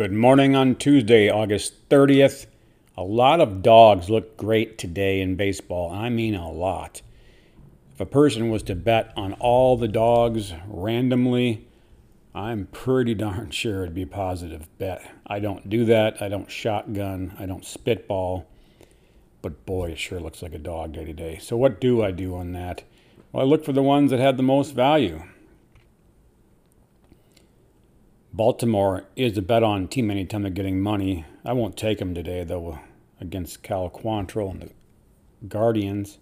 Good morning on Tuesday, August 30th. A lot of dogs look great today in baseball. I mean, a lot. If a person was to bet on all the dogs randomly, I'm pretty darn sure it'd be a positive bet. I don't do that. I don't shotgun. I don't spitball. But boy, it sure looks like a dog day to day. So, what do I do on that? Well, I look for the ones that had the most value. Baltimore is a bet on team anytime they're getting money. I won't take them today, though, against Cal Quantrill and the Guardians.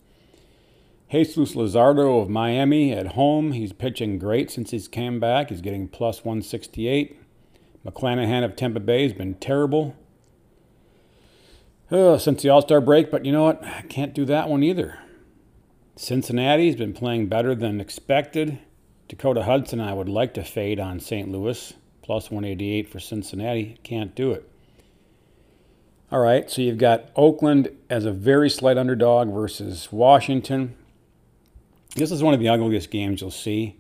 Jesus Luzardo of Miami at home. He's pitching great since he's came back. He's getting plus 168. McClanahan of Tampa Bay has been terrible uh, since the All Star break, but you know what? I can't do that one either. Cincinnati's been playing better than expected. Dakota Hudson, I would like to fade on St. Louis plus 188 for Cincinnati. Can't do it. All right, so you've got Oakland as a very slight underdog versus Washington. This is one of the ugliest games you'll see.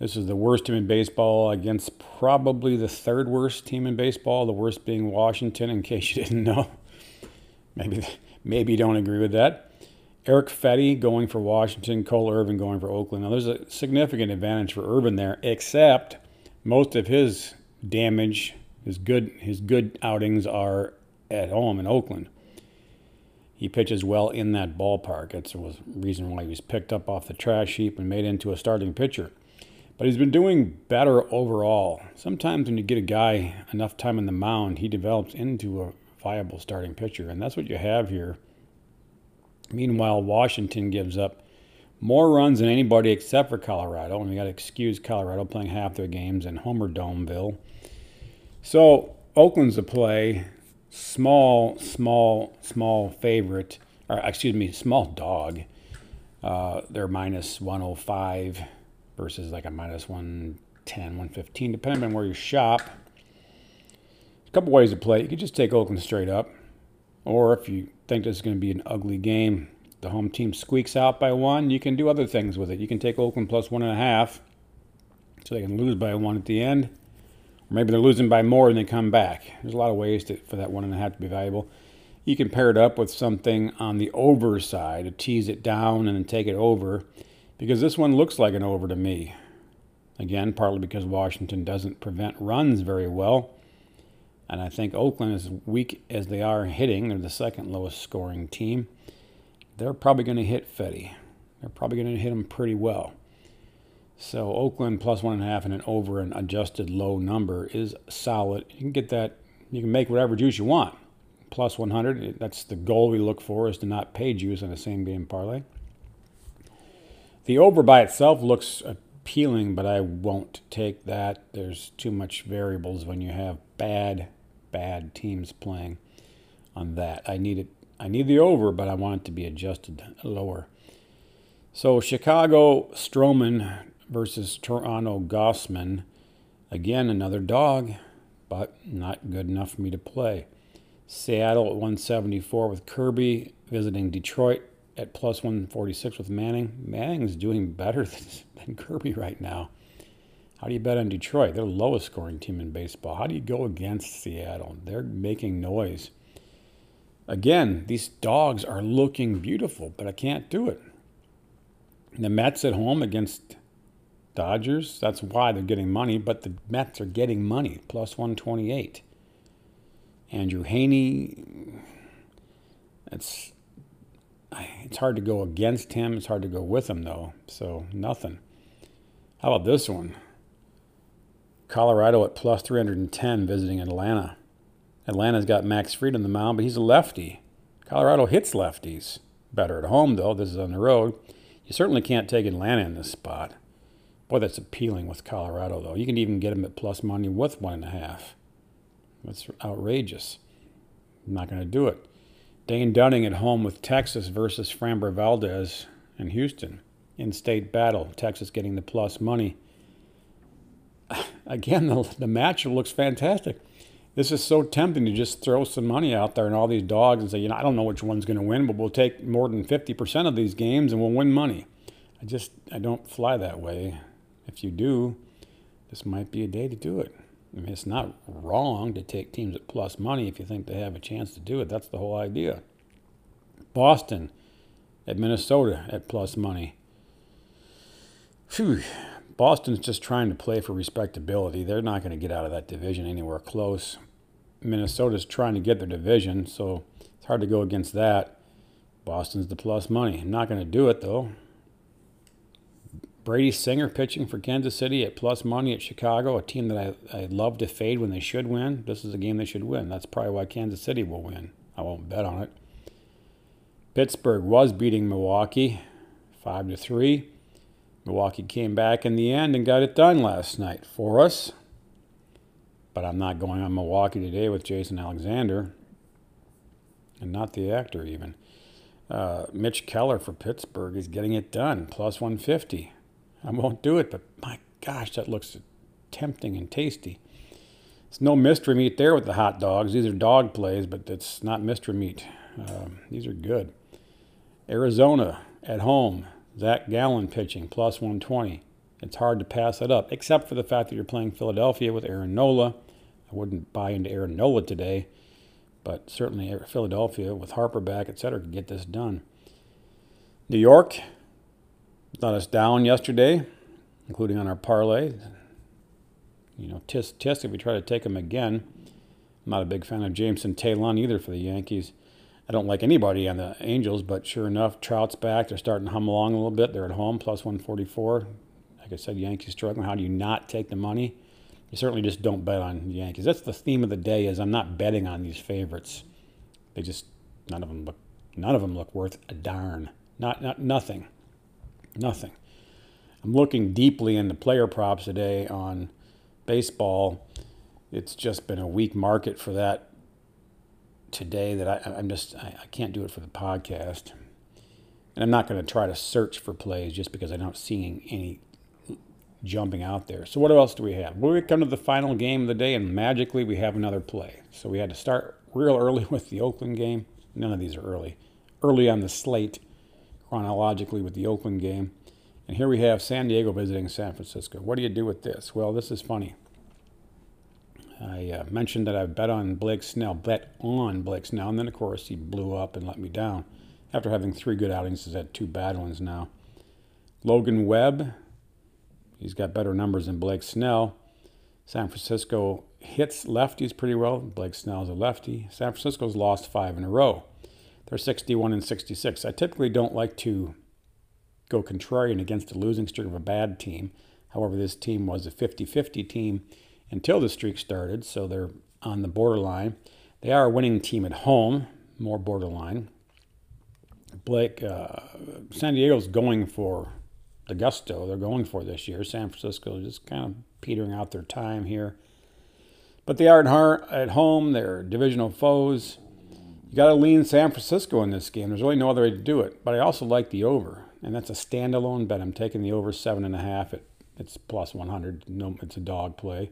This is the worst team in baseball against probably the third worst team in baseball, the worst being Washington, in case you didn't know. Maybe, maybe you don't agree with that. Eric Fedde going for Washington, Cole Irvin going for Oakland. Now, there's a significant advantage for Irvin there, except most of his damage, his good his good outings are at home in Oakland. He pitches well in that ballpark. That's the reason why he was picked up off the trash heap and made into a starting pitcher. But he's been doing better overall. Sometimes when you get a guy enough time on the mound, he develops into a viable starting pitcher, and that's what you have here. Meanwhile, Washington gives up more runs than anybody except for Colorado, and we got to excuse Colorado playing half their games in Homer Domeville. So Oakland's a play, small, small, small favorite, or excuse me, small dog. Uh, they're minus 105 versus like a minus 110, 115, depending on where you shop. A couple ways to play. You could just take Oakland straight up, or if you think this is going to be an ugly game, the home team squeaks out by one, you can do other things with it. You can take Oakland plus one and a half, so they can lose by one at the end. Or maybe they're losing by more and they come back. There's a lot of ways to, for that one and a half to be valuable. You can pair it up with something on the over side to tease it down and then take it over, because this one looks like an over to me. Again, partly because Washington doesn't prevent runs very well. And I think Oakland, as weak as they are hitting, they're the second lowest scoring team they're probably going to hit Fedde. They're probably going to hit him pretty well. So Oakland plus one and a half and an over an adjusted low number is solid. You can get that. You can make whatever juice you want. Plus 100. Eh, that's the goal we look for is to not pay juice on a same game parlay. The over by itself looks appealing, but I won't take that. There's too much variables when you have bad, bad teams playing on that. I need it I need the over, but I want it to be adjusted lower. So Chicago Stroman versus Toronto Gausman. Again, another dog, but not good enough for me to play. Seattle at 174 with Kirby visiting Detroit at plus 146 with Manning. Manning's doing better than Kirby right now. How do you bet on Detroit? They're the lowest scoring team in baseball. How do you go against Seattle? They're making noise. Again, these dogs are looking beautiful, but I can't do it. The Mets at home against Dodgers, that's why they're getting money, but the Mets are getting money, plus 128. Andrew Heaney, it's, it's hard to go against him. It's hard to go with him, though, so nothing. How about this one? Colorado at plus 310 visiting Atlanta. Atlanta's got Max Fried on the mound, but he's a lefty. Colorado hits lefties. Better at home, though. This is on the road. You certainly can't take Atlanta in this spot. Boy, that's appealing with Colorado, though. You can even get them at plus money with one and a half. That's outrageous. I'm not going to do it. Dane Dunning at home with Texas versus Framber Valdez in Houston. In state battle. Texas getting the plus money. Again, the, the match looks fantastic this is so tempting to just throw some money out there and all these dogs and say, you know, I don't know which one's going to win, but we'll take more than 50% of these games and we'll win money. I just, I don't fly that way. If you do, this might be a day to do it. I mean, it's not wrong to take teams at plus money if you think they have a chance to do it. That's the whole idea. Boston at Minnesota at plus money. Phew. Boston's just trying to play for respectability. They're not going to get out of that division anywhere close. Minnesota's trying to get their division, so it's hard to go against that. Boston's the plus money. I'm not going to do it, though. Brady Singer pitching for Kansas City at plus money at Chicago, a team that I, I love to fade when they should win. This is a game they should win. That's probably why Kansas City will win. I won't bet on it. Pittsburgh was beating Milwaukee 5 to 3. Milwaukee came back in the end and got it done last night for us. But I'm not going on Milwaukee today with Jason Alexander. And not the actor, even. Uh, Mitch Keller for Pittsburgh is getting it done, plus 150. I won't do it, but my gosh, that looks tempting and tasty. It's no mystery meat there with the hot dogs. These are dog plays, but it's not mystery meat. Um, these are good. Arizona at home, Zach Gallen pitching, plus 120. It's hard to pass that up, except for the fact that you're playing Philadelphia with Aaron Nola. I wouldn't buy into Aaron Nola today, but certainly Philadelphia with Harper back, et cetera, could get this done. New York let us down yesterday, including on our parlay. You know, tisk tisk if we try to take them again. I'm not a big fan of Jameson Taillon either for the Yankees. I don't like anybody on the Angels, but sure enough, Trout's back. They're starting to hum along a little bit. They're at home, plus 144. Like I said, Yankees struggling. How do you not take the money? You certainly just don't bet on the Yankees. That's the theme of the day. Is I'm not betting on these favorites. They just none of them look none of them look worth a darn. Not not nothing, nothing. I'm looking deeply into player props today on baseball. It's just been a weak market for that today that I, I'm just I, I can't do it for the podcast, and I'm not going to try to search for plays just because I'm not seeing any jumping out there. So what else do we have? Well, we come to the final game of the day, and magically we have another play. So we had to start real early with the Oakland game. None of these are early. Early on the slate, chronologically with the Oakland game. And here we have San Diego visiting San Francisco. What do you do with this? Well, this is funny. I uh, mentioned that I bet on Blake Snell, bet on Blake Snell, and then of course he blew up and let me down. After having three good outings, he's had two bad ones now. Logan Webb, he's got better numbers than Blake Snell. San Francisco hits lefties pretty well. Blake Snell's a lefty. San Francisco's lost five in a row. They're 61 and 66. I typically don't like to go contrarian against a losing streak of a bad team. However, this team was a 50 50 team until the streak started, so they're on the borderline. They are a winning team at home, more borderline. Blake, uh, San Diego's going for the gusto they're going for this year. San Francisco is just kind of petering out their time here. But they are at home, they're divisional foes. You got to lean San Francisco in this game. There's really no other way to do it. But I also like the over, and that's a standalone bet. I'm taking the over seven and a half. It, it's plus 100. No, it's a dog play.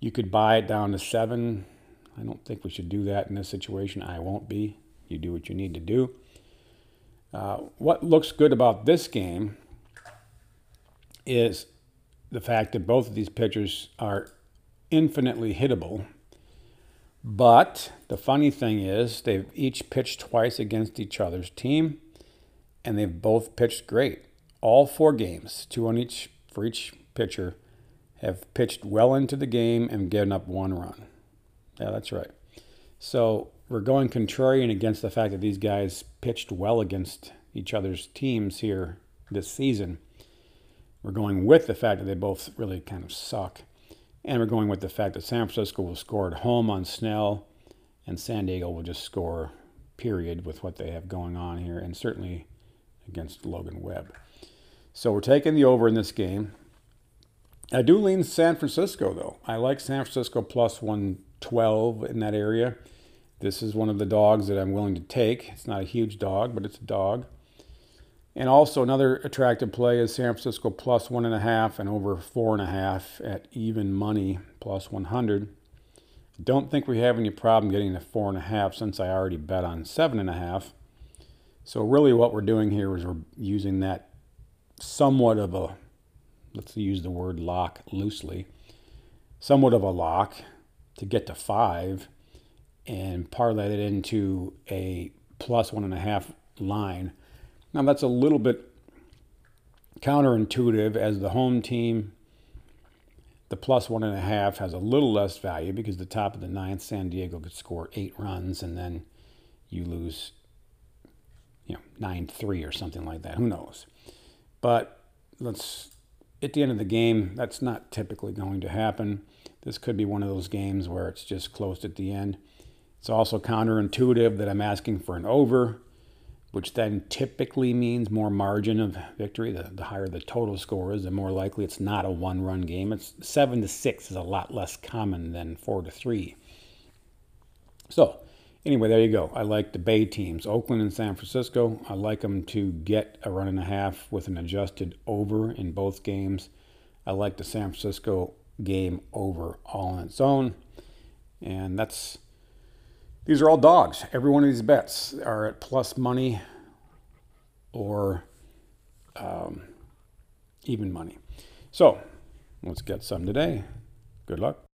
You could buy it down to seven. I don't think we should do that in this situation. I won't be. You do what you need to do. Uh, what looks good about this game is the fact that both of these pitchers are infinitely hittable. But the funny thing is, they've each pitched twice against each other's team, and they've both pitched great. All four games, two on each for each pitcher, have pitched well into the game and given up one run. Yeah, that's right. So we're going contrarian against the fact that these guys pitched well against each other's teams here this season. We're going with the fact that they both really kind of suck. And we're going with the fact that San Francisco will score at home on Snell and San Diego will just score, period, with what they have going on here, and certainly against Logan Webb. So we're taking the over in this game. I do lean San Francisco, though. I like San Francisco plus 112 in that area. This is one of the dogs that I'm willing to take. It's not a huge dog, but it's a dog. And also another attractive play is San Francisco plus one and a half and over four and a half at even money plus 100. Don't think we have any problem getting to four and a half since I already bet on seven and a half. So really what we're doing here is we're using that somewhat of a let's use the word lock loosely. somewhat of a lock to get to five and parlay it into a plus one and a half line. Now that's a little bit counterintuitive as the home team. The plus one and a half has a little less value because the top of the ninth, San Diego could score eight runs and then you lose, you know, nine three or something like that. Who knows? But let's at the end of the game, that's not typically going to happen. This could be one of those games where it's just closed at the end. It's also counterintuitive that I'm asking for an over, which then typically means more margin of victory. The, the higher the total score is, the more likely it's not a one run game. It's seven to six is a lot less common than four to three. So, anyway, there you go. I like the Bay teams, Oakland and San Francisco. I like them to get a run and a half with an adjusted over in both games. I like the San Francisco game over all on its own. And that's these are all dogs. Every one of these bets are at plus money or um, even money. So let's get some today. Good luck.